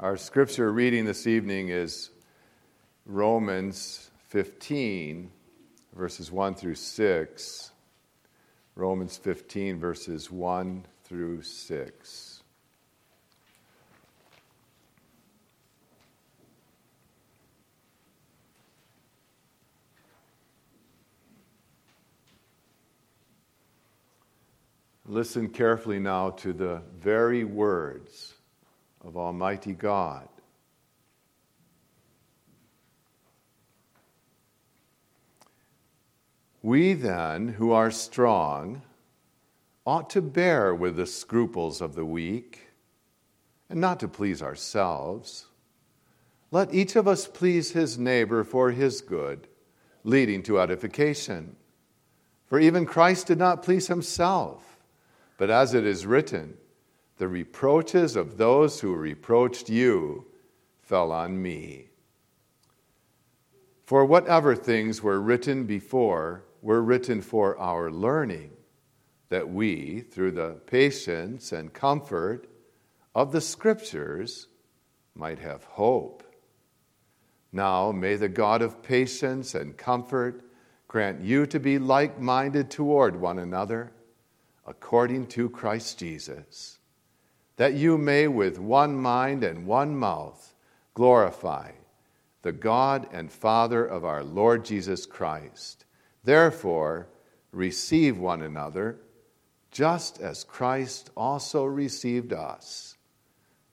Our scripture reading this evening is Romans 15, verses 1 through 6. Romans 15, verses 1 through 6. Listen carefully now to the very words of Almighty God. We then, who are strong, ought to bear with the scruples of the weak and not to please ourselves. Let each of us please his neighbor for his good, leading to edification. For even Christ did not please himself, but as it is written, the reproaches of those who reproached you fell on me. For whatever things were written before were written for our learning, that we, through the patience and comfort of the Scriptures, might have hope. Now may the God of patience and comfort grant you to be like minded toward one another, according to Christ Jesus that you may with one mind and one mouth glorify the God and Father of our Lord Jesus Christ. Therefore, receive one another, just as Christ also received us,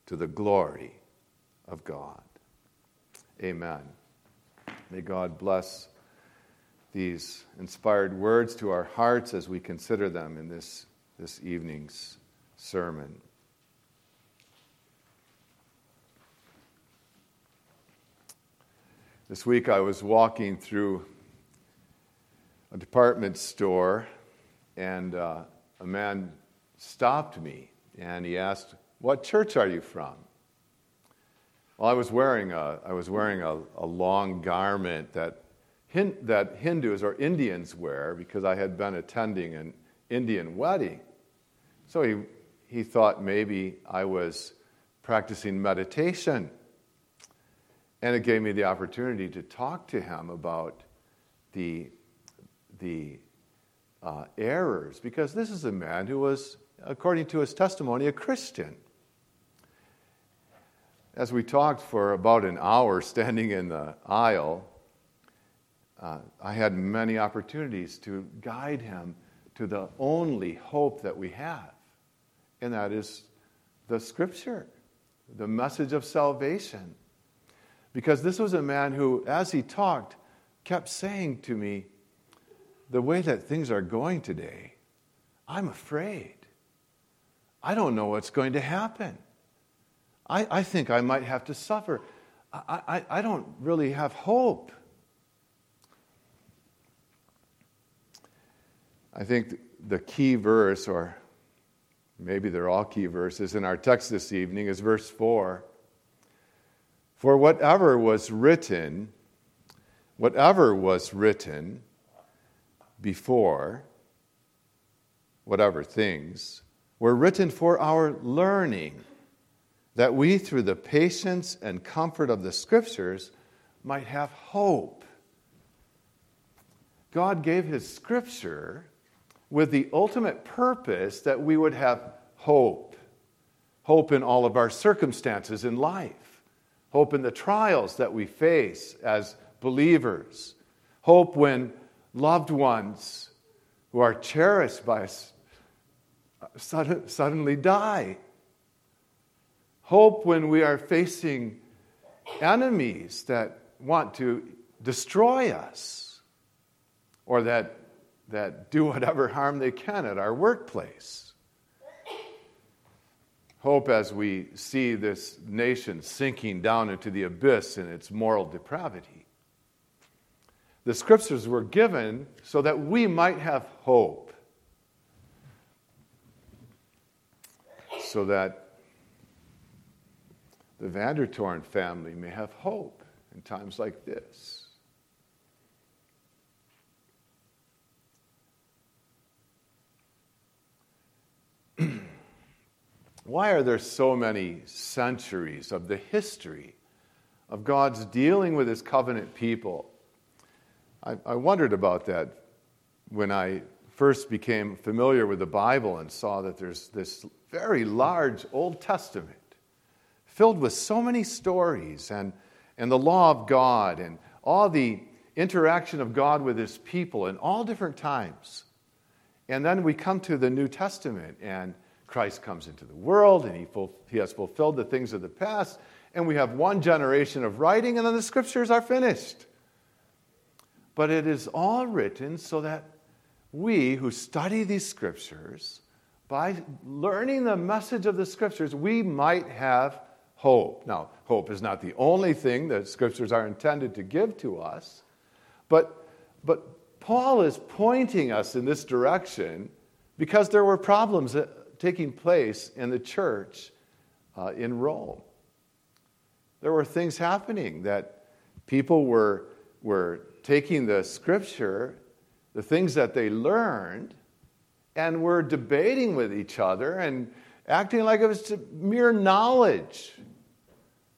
to the glory of God. Amen. May God bless these inspired words to our hearts as we consider them in this, this evening's sermon. This week I was walking through a department store and uh, a man stopped me and he asked, What church are you from? Well, I was wearing a, I was wearing a, a long garment that, hin, that Hindus or Indians wear because I had been attending an Indian wedding. So he, he thought maybe I was practicing meditation. And it gave me the opportunity to talk to him about the, the uh, errors, because this is a man who was, according to his testimony, a Christian. As we talked for about an hour standing in the aisle, uh, I had many opportunities to guide him to the only hope that we have, and that is the scripture, the message of salvation. Because this was a man who, as he talked, kept saying to me, The way that things are going today, I'm afraid. I don't know what's going to happen. I, I think I might have to suffer. I, I, I don't really have hope. I think the key verse, or maybe they're all key verses in our text this evening, is verse 4. For whatever was written, whatever was written before, whatever things, were written for our learning, that we, through the patience and comfort of the Scriptures, might have hope. God gave His Scripture with the ultimate purpose that we would have hope. Hope in all of our circumstances in life hope in the trials that we face as believers, hope when loved ones who are cherished by us suddenly die, hope when we are facing enemies that want to destroy us or that, that do whatever harm they can at our workplace hope as we see this nation sinking down into the abyss in its moral depravity. The scriptures were given so that we might have hope, so that the Vandertorn family may have hope in times like this. Why are there so many centuries of the history of God's dealing with his covenant people? I, I wondered about that when I first became familiar with the Bible and saw that there's this very large Old Testament filled with so many stories and, and the law of God and all the interaction of God with his people in all different times. And then we come to the New Testament, and Christ comes into the world, and he, ful- he has fulfilled the things of the past, and we have one generation of writing, and then the scriptures are finished. But it is all written so that we who study these scriptures, by learning the message of the scriptures, we might have hope. Now, hope is not the only thing that scriptures are intended to give to us, but, but Paul is pointing us in this direction because there were problems uh, taking place in the church uh, in Rome. There were things happening that people were, were taking the scripture, the things that they learned, and were debating with each other and acting like it was mere knowledge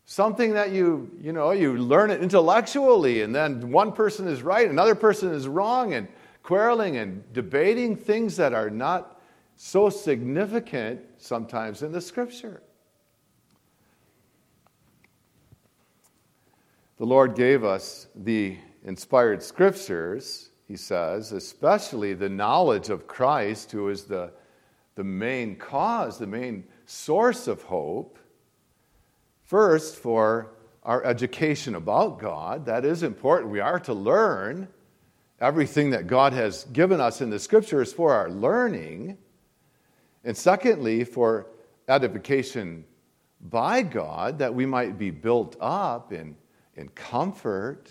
something that you you know you learn it intellectually and then one person is right another person is wrong and quarreling and debating things that are not so significant sometimes in the scripture the lord gave us the inspired scriptures he says especially the knowledge of christ who is the the main cause the main source of hope First, for our education about God. That is important. We are to learn. Everything that God has given us in the scriptures for our learning. And secondly, for edification by God, that we might be built up in, in comfort,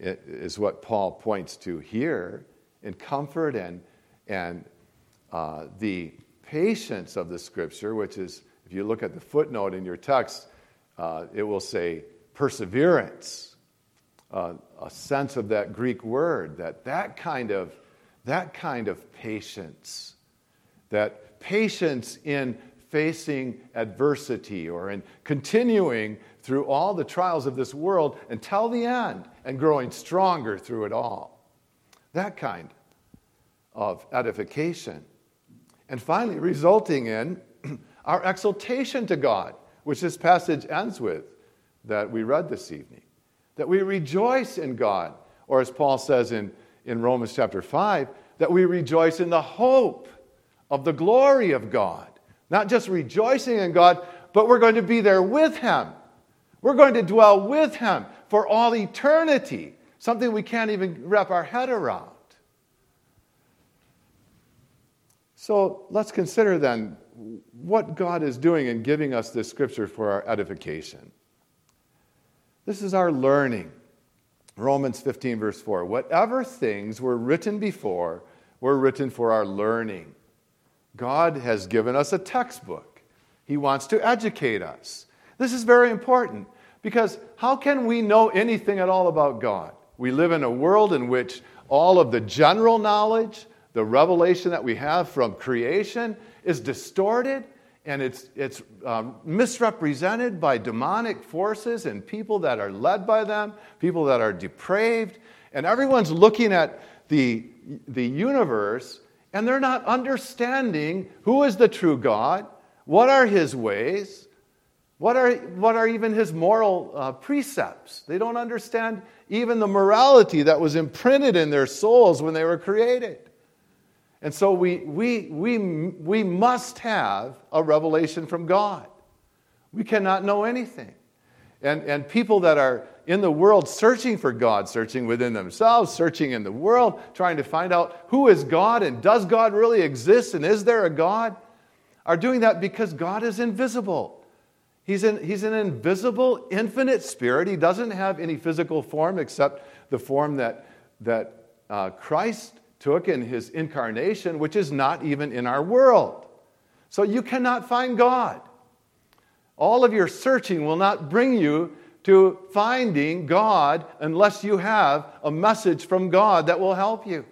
is what Paul points to here in comfort and, and uh, the patience of the scripture, which is if you look at the footnote in your text, uh, it will say perseverance, uh, a sense of that Greek word, that that kind of, that kind of patience, that patience in facing adversity or in continuing through all the trials of this world until the end and growing stronger through it all. That kind of edification. And finally, resulting in our exaltation to God, which this passage ends with, that we read this evening. That we rejoice in God, or as Paul says in, in Romans chapter 5, that we rejoice in the hope of the glory of God. Not just rejoicing in God, but we're going to be there with Him. We're going to dwell with Him for all eternity, something we can't even wrap our head around. So let's consider then what God is doing in giving us this scripture for our edification. This is our learning. Romans 15, verse 4. Whatever things were written before were written for our learning. God has given us a textbook, He wants to educate us. This is very important because how can we know anything at all about God? We live in a world in which all of the general knowledge, the revelation that we have from creation is distorted and it's, it's um, misrepresented by demonic forces and people that are led by them, people that are depraved. And everyone's looking at the, the universe and they're not understanding who is the true God, what are his ways, what are, what are even his moral uh, precepts. They don't understand even the morality that was imprinted in their souls when they were created. And so we, we, we, we must have a revelation from God. We cannot know anything. And, and people that are in the world searching for God, searching within themselves, searching in the world, trying to find out who is God and does God really exist and is there a God, are doing that because God is invisible. He's an, he's an invisible, infinite spirit. He doesn't have any physical form except the form that, that uh, Christ took in his incarnation, which is not even in our world. So you cannot find God. All of your searching will not bring you to finding God unless you have a message from God that will help you.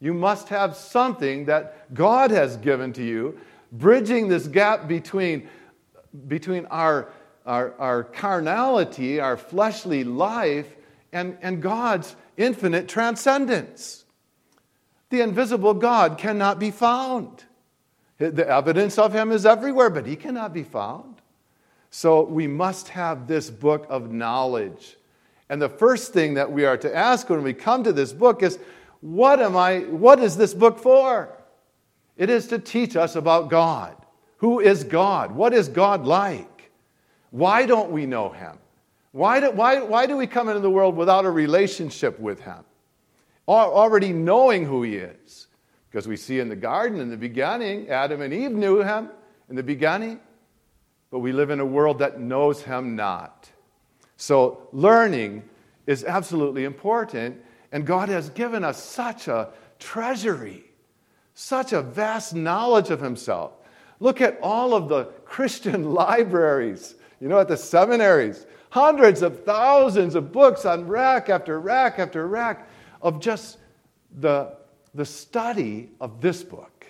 You must have something that God has given to you bridging this gap between, between our, our, our carnality, our fleshly life, and, and God's infinite transcendence. The invisible God cannot be found. The evidence of him is everywhere, but he cannot be found. So we must have this book of knowledge. And the first thing that we are to ask when we come to this book is what am I what is this book for? It is to teach us about God. Who is God? What is God like? Why don't we know him? Why do, why, why do we come into the world without a relationship with him? Already knowing who he is. Because we see in the garden in the beginning, Adam and Eve knew him in the beginning, but we live in a world that knows him not. So, learning is absolutely important, and God has given us such a treasury, such a vast knowledge of himself. Look at all of the Christian libraries, you know, at the seminaries, hundreds of thousands of books on rack after rack after rack of just the the study of this book,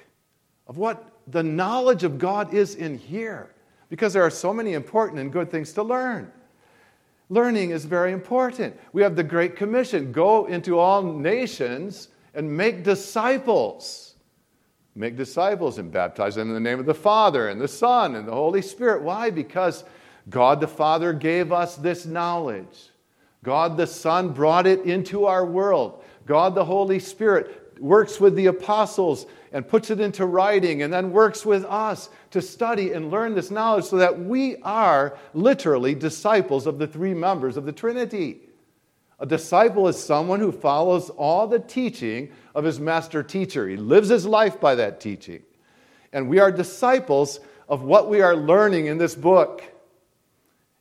of what the knowledge of God is in here, because there are so many important and good things to learn. Learning is very important. We have the Great Commission go into all nations and make disciples. Make disciples and baptize them in the name of the Father and the Son and the Holy Spirit. Why? Because God the Father gave us this knowledge. God the Son brought it into our world. God the Holy Spirit works with the apostles and puts it into writing, and then works with us to study and learn this knowledge so that we are literally disciples of the three members of the Trinity. A disciple is someone who follows all the teaching of his master teacher. He lives his life by that teaching. And we are disciples of what we are learning in this book.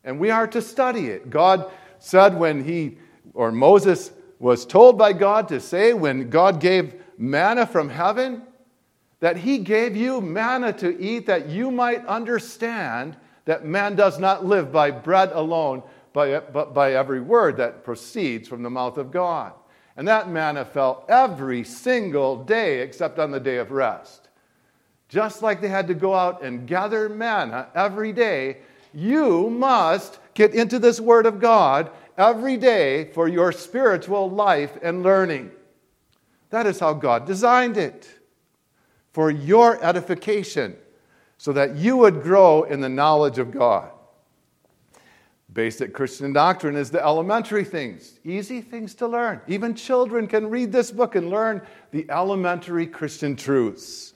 And we are to study it. God said when he, or Moses was told by God to say when God gave manna from heaven, that He gave you manna to eat that you might understand that man does not live by bread alone, but by every word that proceeds from the mouth of God. And that manna fell every single day except on the day of rest. Just like they had to go out and gather manna every day, you must get into this Word of God every day for your spiritual life and learning. That is how God designed it for your edification, so that you would grow in the knowledge of God. Basic Christian doctrine is the elementary things, easy things to learn. Even children can read this book and learn the elementary Christian truths.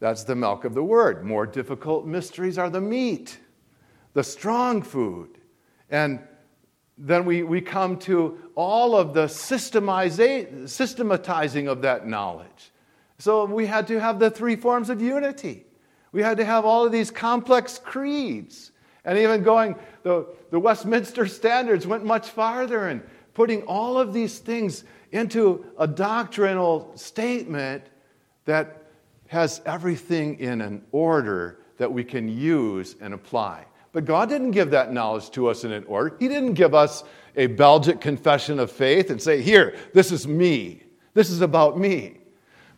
That's the milk of the word. More difficult mysteries are the meat, the strong food. And then we, we come to all of the systematizing of that knowledge. So we had to have the three forms of unity. We had to have all of these complex creeds. And even going, the, the Westminster Standards went much farther in putting all of these things into a doctrinal statement that has everything in an order that we can use and apply. But God didn't give that knowledge to us in an order. He didn't give us a Belgic confession of faith and say, Here, this is me. This is about me.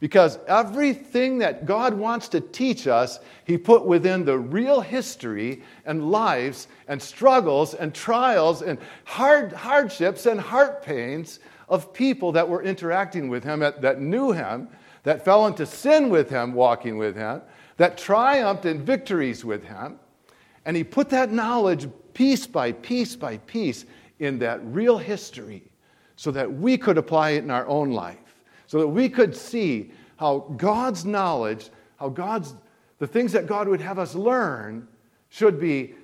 Because everything that God wants to teach us, He put within the real history and lives and struggles and trials and hard, hardships and heart pains of people that were interacting with Him, that, that knew Him, that fell into sin with Him, walking with Him, that triumphed in victories with Him. And he put that knowledge piece by piece by piece in that real history so that we could apply it in our own life, so that we could see how God's knowledge, how God's, the things that God would have us learn should be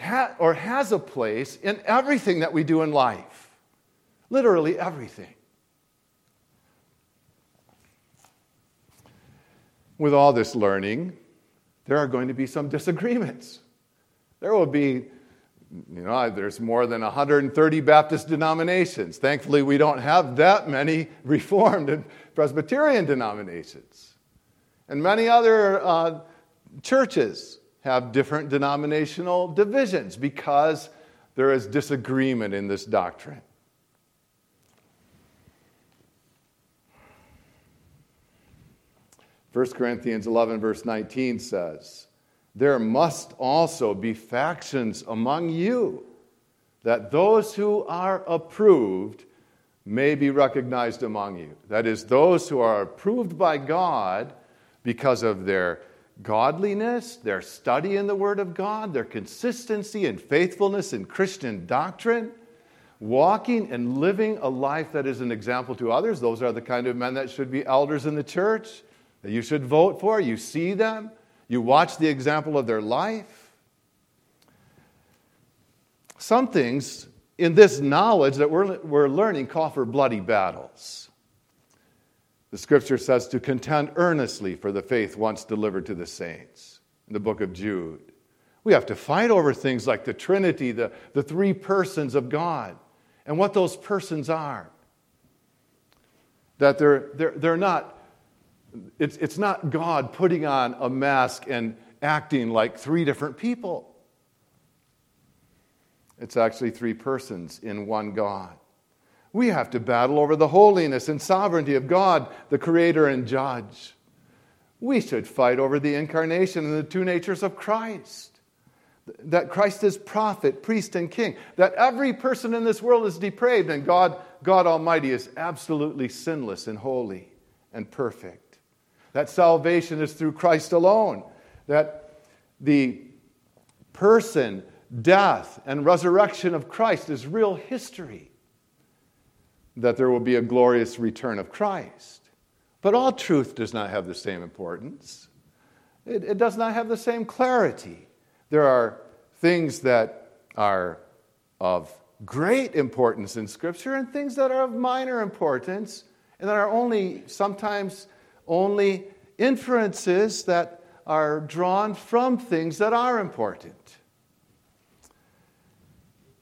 ha, or has a place in everything that we do in life. Literally everything. With all this learning, there are going to be some disagreements. There will be, you know, there's more than 130 Baptist denominations. Thankfully, we don't have that many Reformed and Presbyterian denominations. And many other uh, churches have different denominational divisions because there is disagreement in this doctrine. 1 Corinthians 11, verse 19 says, There must also be factions among you, that those who are approved may be recognized among you. That is, those who are approved by God because of their godliness, their study in the Word of God, their consistency and faithfulness in Christian doctrine, walking and living a life that is an example to others. Those are the kind of men that should be elders in the church that you should vote for. You see them, you watch the example of their life. Some things in this knowledge that we're, we're learning call for bloody battles. The scripture says to contend earnestly for the faith once delivered to the saints in the book of Jude. We have to fight over things like the Trinity, the, the three persons of God, and what those persons are. That they're, they're, they're not, it's, it's not God putting on a mask and acting like three different people. It's actually three persons in one God. We have to battle over the holiness and sovereignty of God, the Creator and Judge. We should fight over the incarnation and the two natures of Christ. That Christ is prophet, priest, and king. That every person in this world is depraved and God, God Almighty is absolutely sinless and holy and perfect. That salvation is through Christ alone. That the person, death, and resurrection of Christ is real history that there will be a glorious return of Christ. But all truth does not have the same importance, it, it does not have the same clarity. There are things that are of great importance in Scripture and things that are of minor importance and that are only sometimes only inferences that are drawn from things that are important.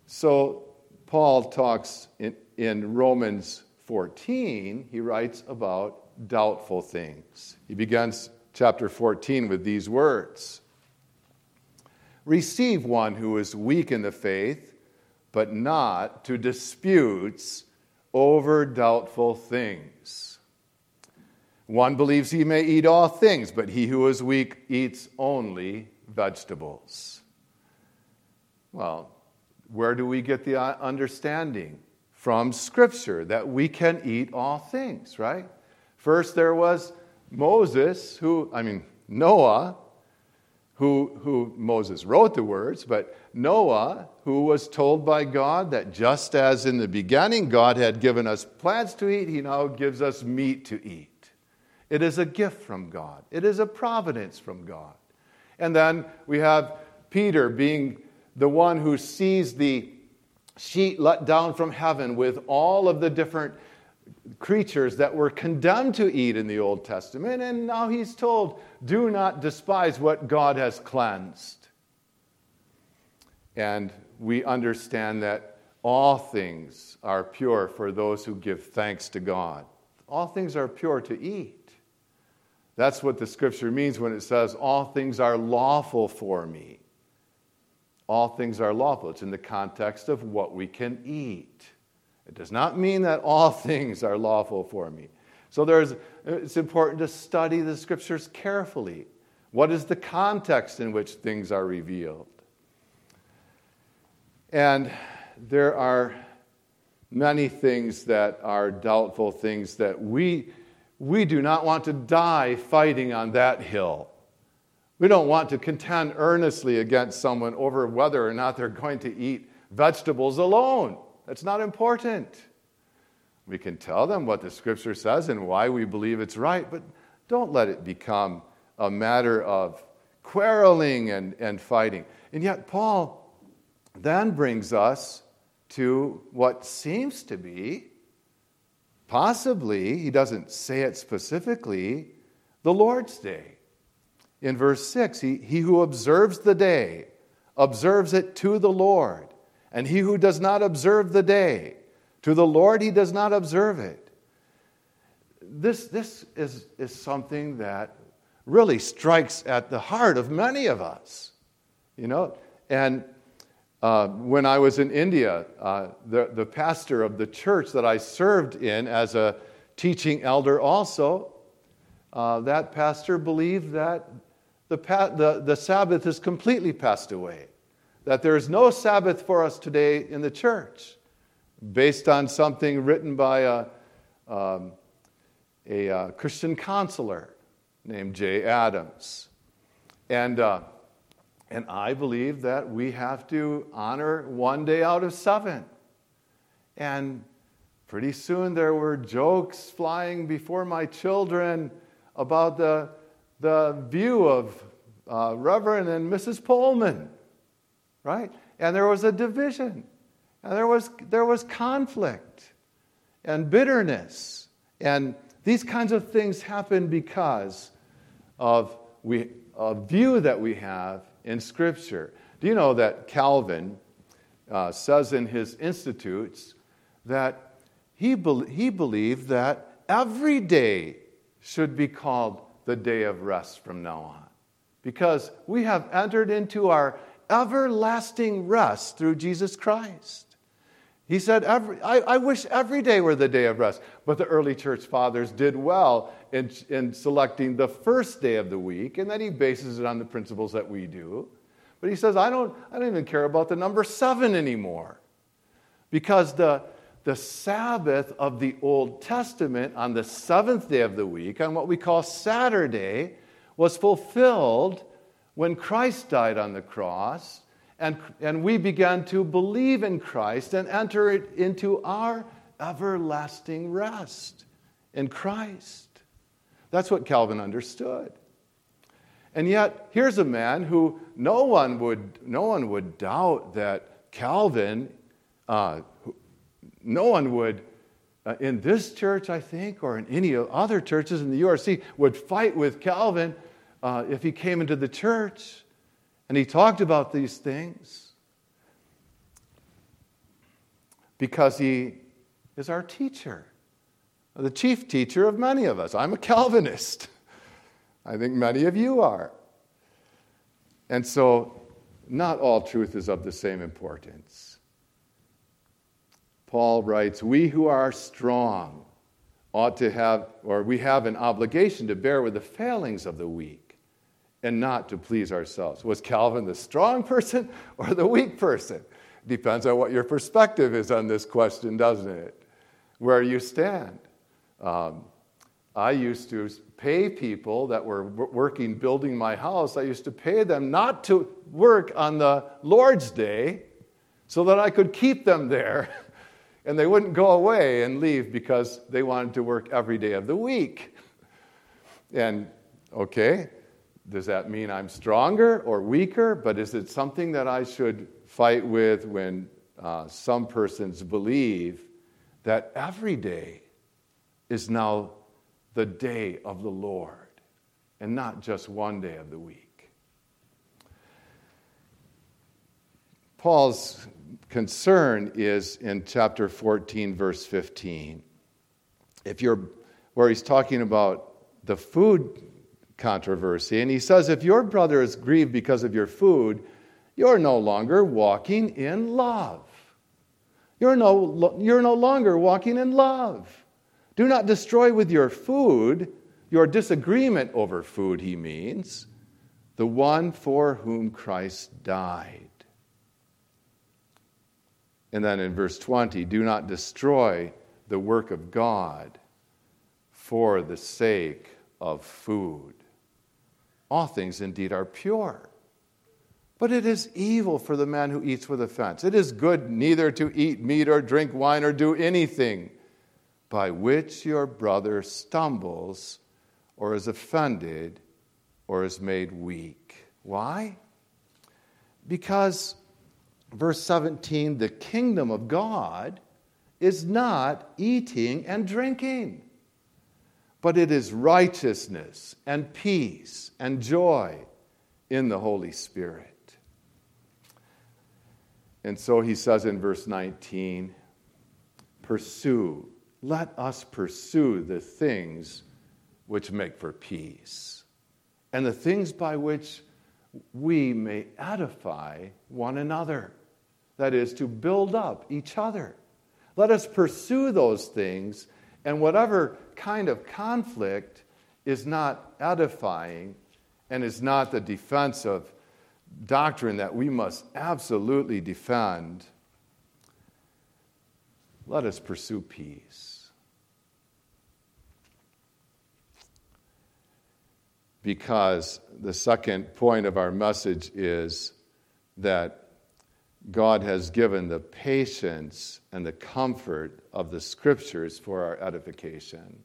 So, Paul talks in, in Romans 14, he writes about doubtful things. He begins chapter 14 with these words Receive one who is weak in the faith, but not to disputes over doubtful things. One believes he may eat all things, but he who is weak eats only vegetables. Well, where do we get the uh, understanding? From Scripture that we can eat all things, right? First, there was Moses, who, I mean, Noah, who, who Moses wrote the words, but Noah, who was told by God that just as in the beginning God had given us plants to eat, he now gives us meat to eat. It is a gift from God, it is a providence from God. And then we have Peter being the one who sees the sheet let down from heaven with all of the different creatures that were condemned to eat in the Old Testament. And now he's told, do not despise what God has cleansed. And we understand that all things are pure for those who give thanks to God. All things are pure to eat. That's what the scripture means when it says, All things are lawful for me all things are lawful. It's in the context of what we can eat. It does not mean that all things are lawful for me. So there's, it's important to study the scriptures carefully. What is the context in which things are revealed? And there are many things that are doubtful things that we, we do not want to die fighting on that hill. We don't want to contend earnestly against someone over whether or not they're going to eat vegetables alone. That's not important. We can tell them what the scripture says and why we believe it's right, but don't let it become a matter of quarreling and, and fighting. And yet, Paul then brings us to what seems to be, possibly, he doesn't say it specifically, the Lord's Day in verse 6 he, he who observes the day observes it to the Lord, and he who does not observe the day, to the Lord he does not observe it. This, this is, is something that really strikes at the heart of many of us, you know. And uh, when I was in India, uh, the, the pastor of the church that I served in as a teaching elder also uh, that pastor believed that the, the, the Sabbath is completely passed away, that there is no Sabbath for us today in the church, based on something written by a, um, a uh, Christian counselor named Jay Adams. And, uh, and I believe that we have to honor one day out of seven. And pretty soon there were jokes flying before my children about the, the view of uh, Reverend and Mrs. Pullman, right? And there was a division, and there was, there was conflict and bitterness. And these kinds of things happen because of we, a view that we have in Scripture. Do you know that Calvin uh, says in his Institutes that he, be- he believed that every day should be called the day of rest from now on? Because we have entered into our everlasting rest through Jesus Christ. He said, every, I, I, wish every day were the day of rest. But the early church fathers did well in, in selecting the first day of the week, and then he bases it on the principles that we do. But he says, I don't, I don't even care about the number seven anymore. Because the, the Sabbath of the Old Testament on the seventh day of the week, on what we call Saturday, was fulfilled when Christ died on the cross and, and we began to believe in Christ and enter into our everlasting rest in Christ. That's what Calvin understood. And yet, here's a man who no one would, no one would doubt that Calvin, uh, no one would, uh, in this church, I think, or in any other churches in the URC, would fight with Calvin uh, if he came into the church. And he talked about these things because he is our teacher, the chief teacher of many of us. I'm a Calvinist. I think many of you are. And so, not all truth is of the same importance. Paul writes, We who are strong ought to have, or we have an obligation to bear with the failings of the weak and not to please ourselves. Was Calvin the strong person or the weak person? Depends on what your perspective is on this question, doesn't it? Where you stand. Um, I used to pay people that were working building my house, I used to pay them not to work on the Lord's day so that I could keep them there and they wouldn't go away and leave because they wanted to work every day of the week. And okay, does that mean I'm stronger or weaker? But is it something that I should fight with when uh, some persons believe that every day is now the day of the Lord and not just one day of the week? Paul's concern is in chapter 14, verse 15. If you're, where he's talking about the food controversy. And he says, if your brother is grieved because of your food, you're no longer walking in love. You're no, you're no longer walking in love. Do not destroy with your food, your disagreement over food, he means, the one for whom Christ died. And then in verse 20, do not destroy the work of God for the sake of food. All things indeed are pure. But it is evil for the man who eats with offense. It is good neither to eat meat or drink wine or do anything by which your brother stumbles or is offended or is made weak. Why? Because, verse 17, the kingdom of God is not eating and drinking but it is righteousness and peace and joy in the Holy Spirit. And so he says in verse 19, pursue, let us pursue the things which make for peace and the things by which we may edify one another. That is, to build up each other. Let us pursue those things and whatever kind of conflict is not edifying and is not the defense of doctrine that we must absolutely defend, let us pursue peace. Because the second point of our message is that God has given the patience and the comfort of the scriptures for our edification.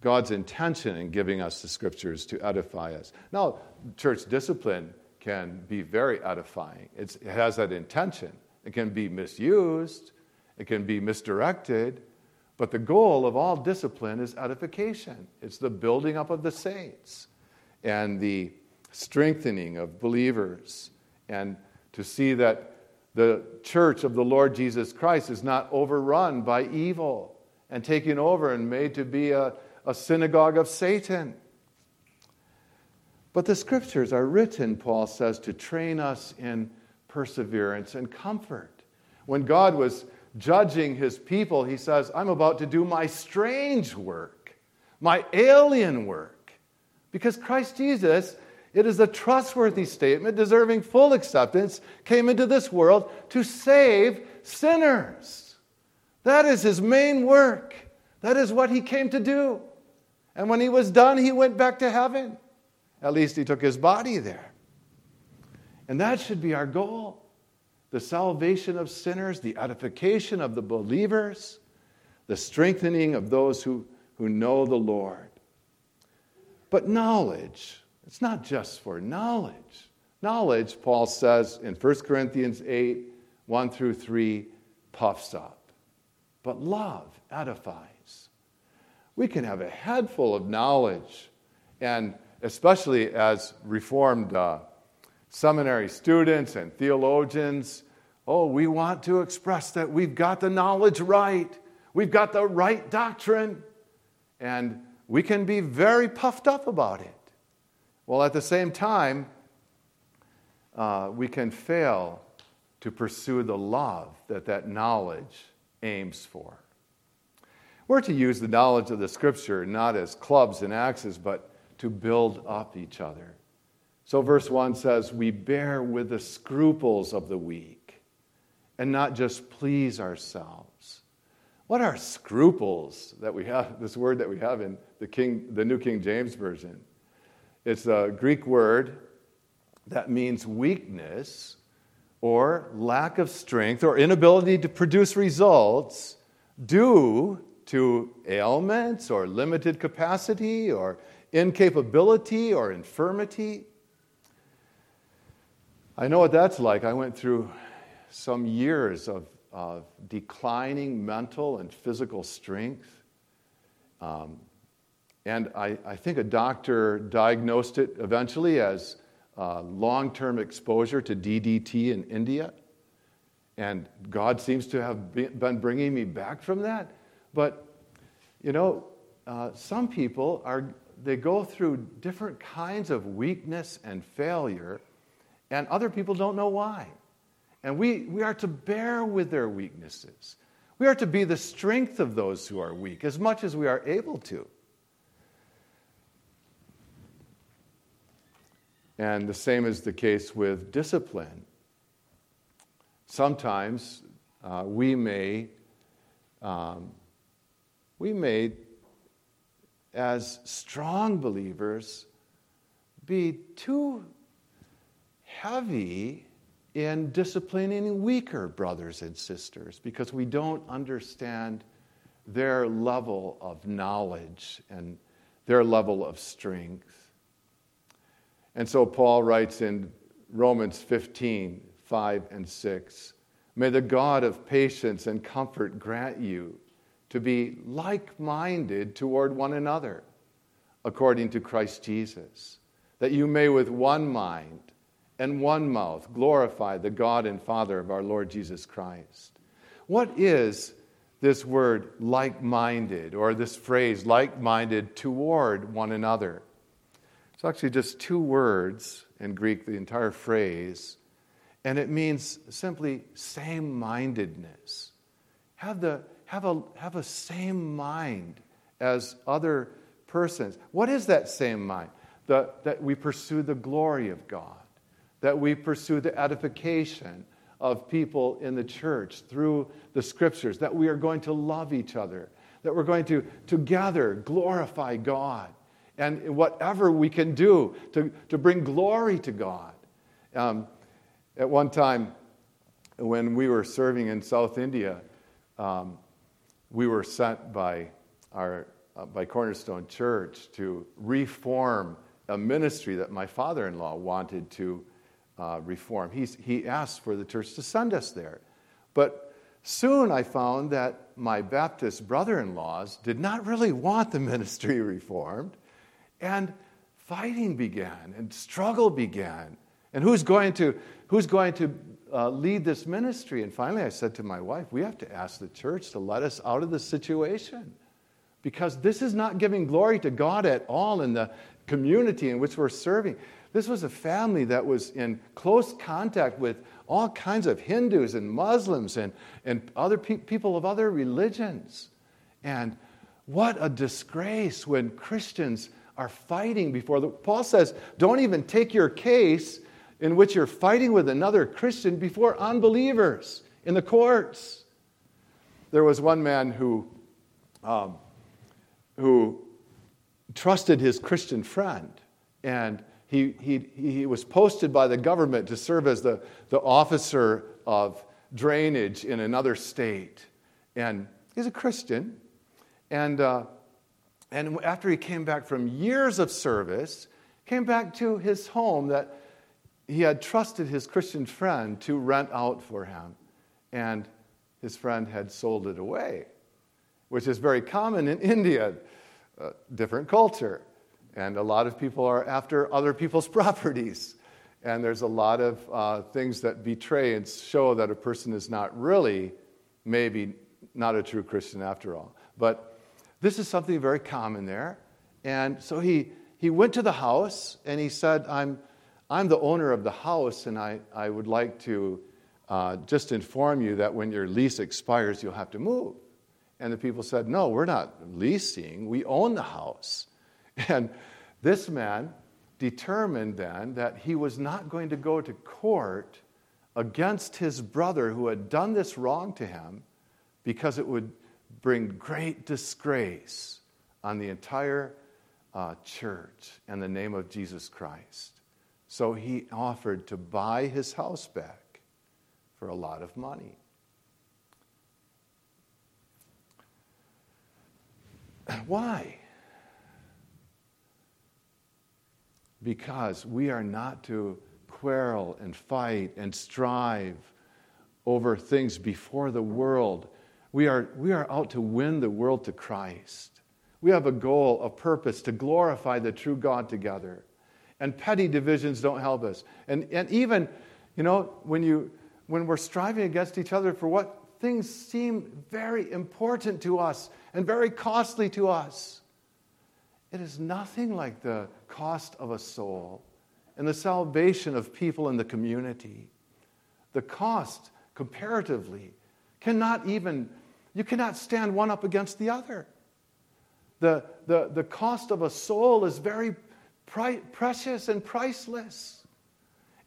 God's intention in giving us the scriptures to edify us. Now, church discipline can be very edifying, it's, it has that intention. It can be misused, it can be misdirected, but the goal of all discipline is edification. It's the building up of the saints and the strengthening of believers, and to see that the church of the Lord Jesus Christ is not overrun by evil and taken over and made to be a a synagogue of Satan. But the scriptures are written, Paul says, to train us in perseverance and comfort. When God was judging his people, he says, I'm about to do my strange work, my alien work. Because Christ Jesus, it is a trustworthy statement, deserving full acceptance, came into this world to save sinners. That is his main work. That is what he came to do. And when he was done, he went back to heaven. At least he took his body there. And that should be our goal the salvation of sinners, the edification of the believers, the strengthening of those who, who know the Lord. But knowledge, it's not just for knowledge. Knowledge, Paul says in 1 Corinthians 8 1 through 3, puffs up. But love edifies we can have a head full of knowledge. And especially as Reformed uh, seminary students and theologians, oh, we want to express that we've got the knowledge right, we've got the right doctrine, and we can be very puffed up about it. Well, at the same time, uh, we can fail to pursue the love that that knowledge aims for. We're to use the knowledge of the scripture not as clubs and axes, but to build up each other. So, verse 1 says, We bear with the scruples of the weak and not just please ourselves. What are scruples that we have, this word that we have in the, King, the New King James Version? It's a Greek word that means weakness or lack of strength or inability to produce results due to ailments or limited capacity or incapability or infirmity. I know what that's like. I went through some years of, of declining mental and physical strength. Um, and I, I, think a doctor diagnosed it eventually as uh, long term exposure to DDT in India. And God seems to have been bringing me back from that. But, you know, uh, some people are, they go through different kinds of weakness and failure, and other people don't know why. And we, we are to bear with their weaknesses. We are to be the strength of those who are weak as much as we are able to. And the same is the case with discipline. Sometimes uh, we may um, we may, as strong believers, be too heavy in disciplining weaker brothers and sisters because we don't understand their level of knowledge and their level of strength. And so Paul writes in Romans 15 5 and 6 May the God of patience and comfort grant you to be like minded toward one another, according to Christ Jesus, that you may with one mind and one mouth glorify the God and Father of our Lord Jesus Christ. What is this word like minded, or this phrase like minded toward one another? It's actually just two words in Greek, the entire phrase, and it means simply same mindedness. Have the have a, have a same mind as other persons. What is that same mind? The, that we pursue the glory of God, that we pursue the edification of people in the church through the scriptures, that we are going to love each other, that we're going to together glorify God, and whatever we can do to, to bring glory to God. Um, at one time, when we were serving in South India, um, we were sent by, our, uh, by Cornerstone Church to reform a ministry that my father in law wanted to uh, reform. He's, he asked for the church to send us there. But soon I found that my Baptist brother in laws did not really want the ministry reformed, and fighting began, and struggle began. And who's going to, who's going to uh, lead this ministry? And finally, I said to my wife, We have to ask the church to let us out of this situation because this is not giving glory to God at all in the community in which we're serving. This was a family that was in close contact with all kinds of Hindus and Muslims and, and other pe- people of other religions. And what a disgrace when Christians are fighting before the. Paul says, don't even take your case in which you're fighting with another Christian before unbelievers in the courts. There was one man who, um, who trusted his Christian friend and he, he, he was posted by the government to serve as the, the officer of drainage in another state. And he's a Christian. And, uh, and after he came back from years of service, came back to his home that he had trusted his Christian friend to rent out for him. And his friend had sold it away, which is very common in India, uh, different culture. And a lot of people are after other people's properties. And there's a lot of uh, things that betray and show that a person is not really, maybe, not a true Christian after all. But this is something very common there. And so he, he went to the house and he said, I'm, I'm the owner of the house, and I, I would like to uh, just inform you that when your lease expires, you'll have to move. And the people said, No, we're not leasing, we own the house. And this man determined then that he was not going to go to court against his brother who had done this wrong to him because it would bring great disgrace on the entire uh, church and the name of Jesus Christ. So he offered to buy his house back for a lot of money. Why? because we are not to quarrel and fight and strive over things before the world. We are, we are out to win the world to Christ. We have a goal, a purpose to glorify the true God together. And petty divisions don't help us. And, and even, you know, when, you, when we're striving against each other for what things seem very important to us and very costly to us, it is nothing like the cost of a soul and the salvation of people in the community. The cost, comparatively, cannot even, you cannot stand one up against the other. The, the, the cost of a soul is very pri- precious and priceless.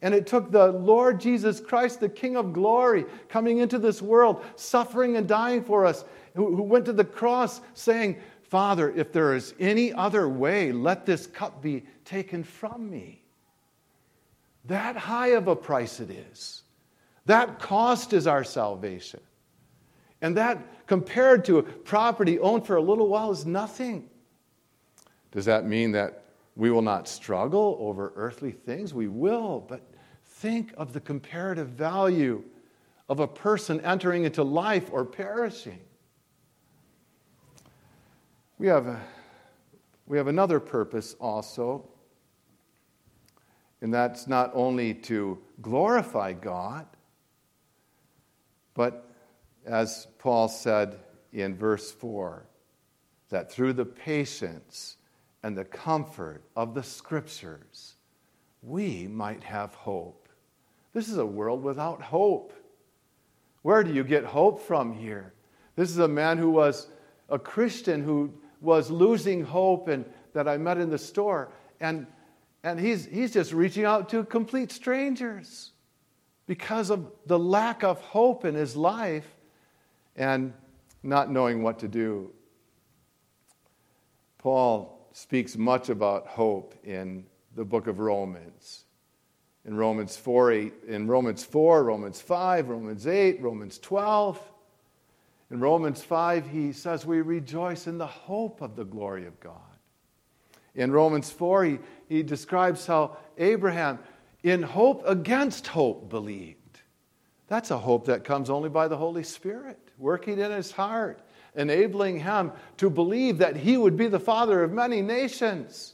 And it took the Lord Jesus Christ, the King of glory, coming into this world, suffering and dying for us, who, who went to the cross saying, Father, if there is any other way, let this cup be taken from me. That high of a price it is. That cost is our salvation. And that, compared to property owned for a little while, is nothing. Does that mean that we will not struggle over earthly things? We will, but think of the comparative value of a person entering into life or perishing. We have, a, we have another purpose also, and that's not only to glorify God, but as Paul said in verse 4, that through the patience and the comfort of the scriptures, we might have hope. This is a world without hope. Where do you get hope from here? This is a man who was a Christian who was losing hope and that I met in the store, and, and he's, he's just reaching out to complete strangers because of the lack of hope in his life and not knowing what to do. Paul speaks much about hope in the book of Romans. In Romans 4, 8, in Romans 4, Romans 5, Romans 8, Romans 12. In Romans 5, he says, We rejoice in the hope of the glory of God. In Romans 4, he, he describes how Abraham, in hope against hope, believed. That's a hope that comes only by the Holy Spirit working in his heart, enabling him to believe that he would be the father of many nations.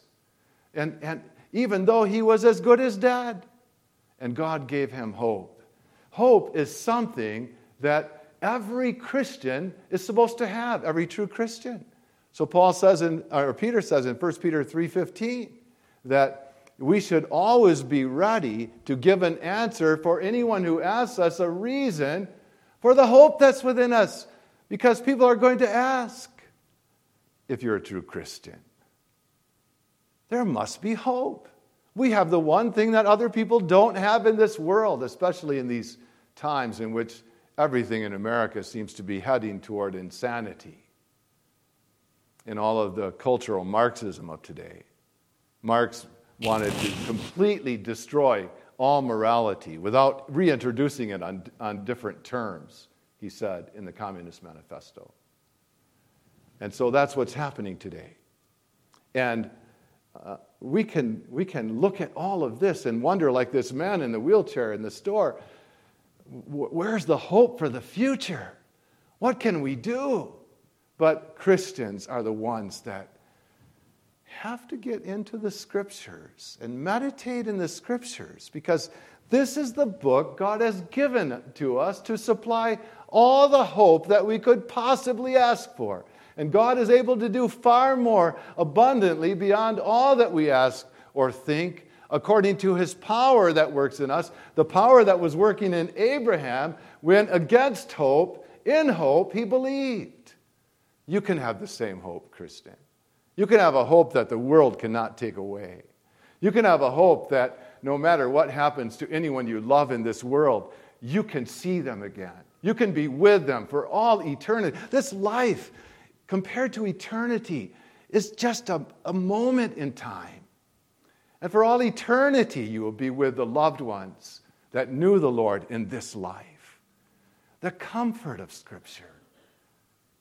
And, and even though he was as good as dead, and God gave him hope. Hope is something that every Christian is supposed to have, every true Christian. So Paul says in or Peter says in 1 Peter 3:15 that we should always be ready to give an answer for anyone who asks us a reason for the hope that's within us because people are going to ask if you're a true Christian. There must be hope. We have the one thing that other people don't have in this world, especially in these times in which everything in America seems to be heading toward insanity. In all of the cultural Marxism of today, Marx wanted to completely destroy all morality without reintroducing it on, on different terms, he said in the Communist Manifesto. And so that's what's happening today. And uh, we, can, we can look at all of this and wonder, like this man in the wheelchair in the store, where's the hope for the future? What can we do? But Christians are the ones that have to get into the scriptures and meditate in the scriptures because this is the book God has given to us to supply all the hope that we could possibly ask for. And God is able to do far more abundantly beyond all that we ask or think, according to his power that works in us, the power that was working in Abraham when, against hope, in hope, he believed. You can have the same hope, Christian. You can have a hope that the world cannot take away. You can have a hope that no matter what happens to anyone you love in this world, you can see them again. You can be with them for all eternity. This life, compared to eternity, is just a, a moment in time. And for all eternity, you will be with the loved ones that knew the Lord in this life. The comfort of Scripture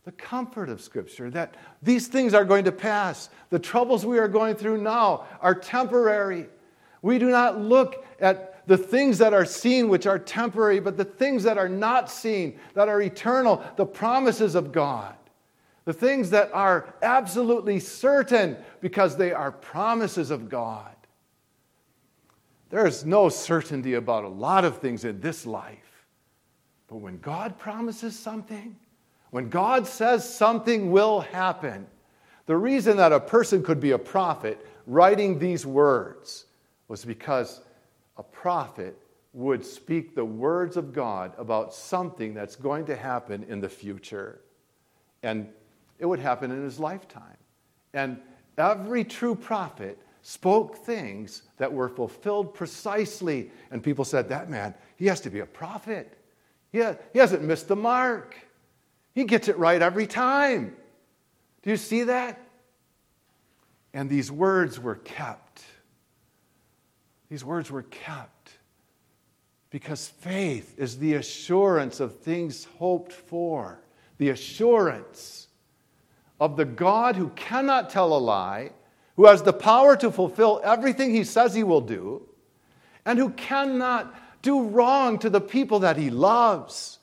the comfort of Scripture that these things are going to pass. The troubles we are going through now are temporary. We do not look at the things that are seen, which are temporary, but the things that are not seen, that are eternal, the promises of God. The things that are absolutely certain because they are promises of God. There is no certainty about a lot of things in this life. But when God promises something, when God says something will happen, the reason that a person could be a prophet writing these words was because a prophet would speak the words of God about something that's going to happen in the future. And it would happen in his lifetime. And every true prophet spoke things that were fulfilled precisely. And people said, That man, he has to be a prophet. He, he hasn't missed the mark. He gets it right every time. Do you see that? And these words were kept. These words were kept because faith is the assurance of things hoped for, the assurance of the God who cannot tell a lie, who has the power to fulfill everything he says he will do, and who cannot do wrong to the people that he loves.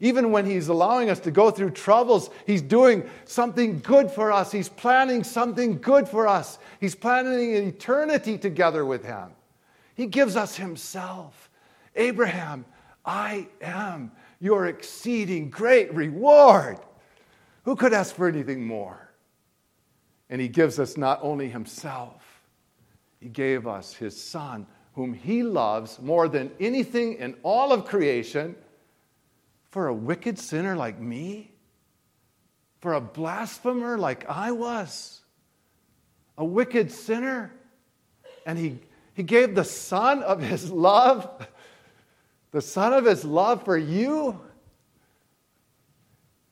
Even when He's allowing us to go through troubles, He's doing something good for us. He's planning something good for us. He's planning an eternity together with Him. He gives us Himself. Abraham, I am your exceeding great reward. Who could ask for anything more? And He gives us not only Himself, He gave us His Son, whom He loves more than anything in all of creation for a wicked sinner like me? For a blasphemer like I was? a wicked sinner, and he, he gave the son of his love, the son of his love for you.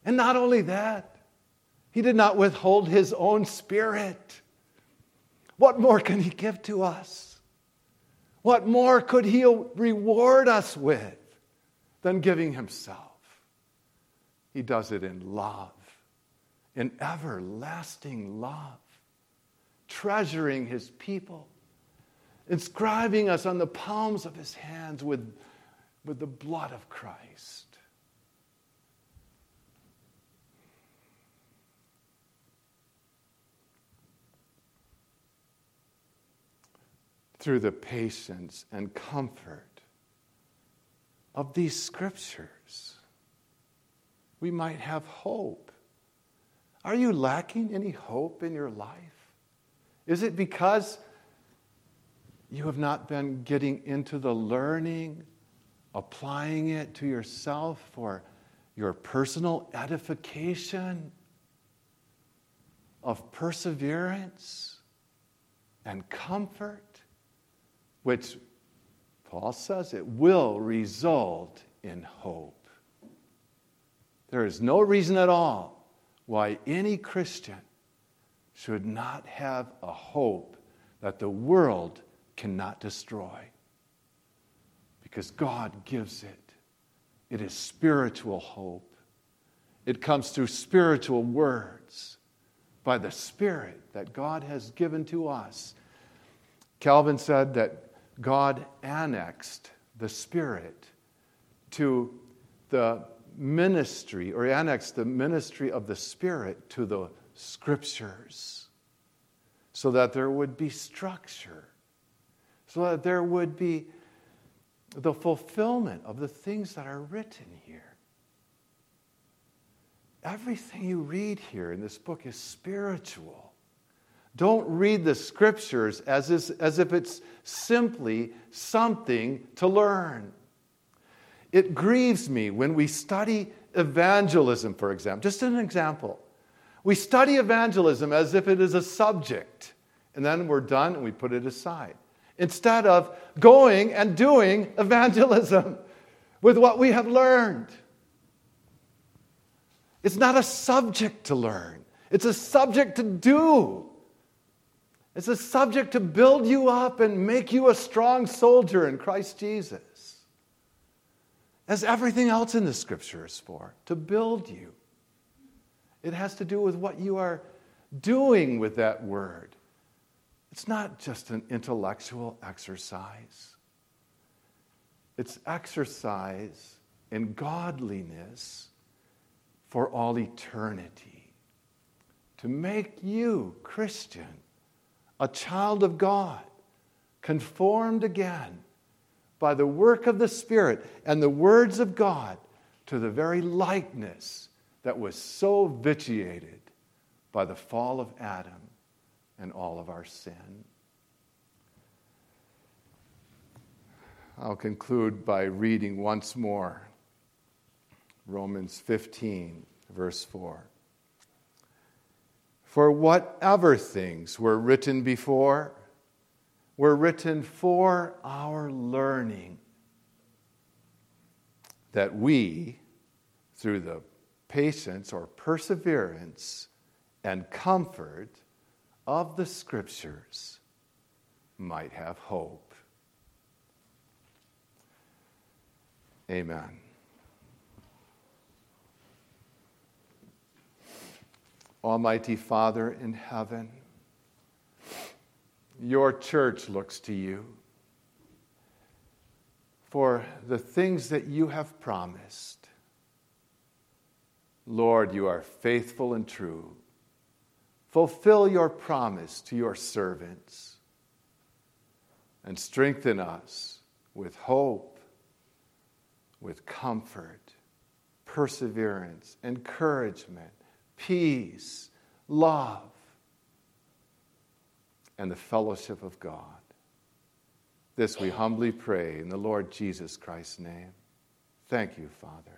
And not only that, he did not withhold his own spirit. What more can he give to us? What more could he reward us with than giving himself? He does it in love, in everlasting love, treasuring his people, inscribing us on the palms of his hands with, with the blood of Christ. through the patience and comfort of these scriptures, we might have hope. Are you lacking any hope in your life? Is it because you have not been getting into the learning, applying it to yourself for your personal edification of perseverance and comfort? which Paul says it will result in hope. There is no reason at all why any Christian should not have a hope that the world cannot destroy. Because God gives it. It is spiritual hope. It comes through spiritual words by the Spirit that God has given to us. Calvin said that God annexed the Spirit to the ministry, or annex the ministry of the Spirit to the Scriptures, so that there would be structure, so that there would be the fulfillment of the things that are written here. Everything you read here in this book is spiritual. Don't read the scriptures as, as if it's simply something to learn. It grieves me when we study evangelism, for example. Just an example. We study evangelism as if it is a subject, and then we're done and we put it aside. Instead of going and doing evangelism with what we have learned. It's not a subject to learn, it's a subject to do. It's a subject to build you up and make you a strong soldier in Christ Jesus. As everything else in the scripture is for, to build you. It has to do with what you are doing with that word. It's not just an intellectual exercise, it's exercise in godliness for all eternity. To make you, Christian, a child of God, conformed again by the work of the Spirit and the words of God to the very likeness that was so vitiated by the fall of Adam and all of our sin. I'll conclude by reading once more Romans 15, verse 4. For whatever things were written before were written for our learning, that we, through the patience or perseverance and comfort of the Scriptures, might have hope. Amen. Almighty Father in heaven, your church looks to you for the things that you have promised. Lord, you are faithful and true. Fulfill your promise to your servants and strengthen us with hope, with comfort, perseverance, encouragement peace, love, and the fellowship of God. This we humbly pray in the Lord Jesus Christ's name. Thank you, Father.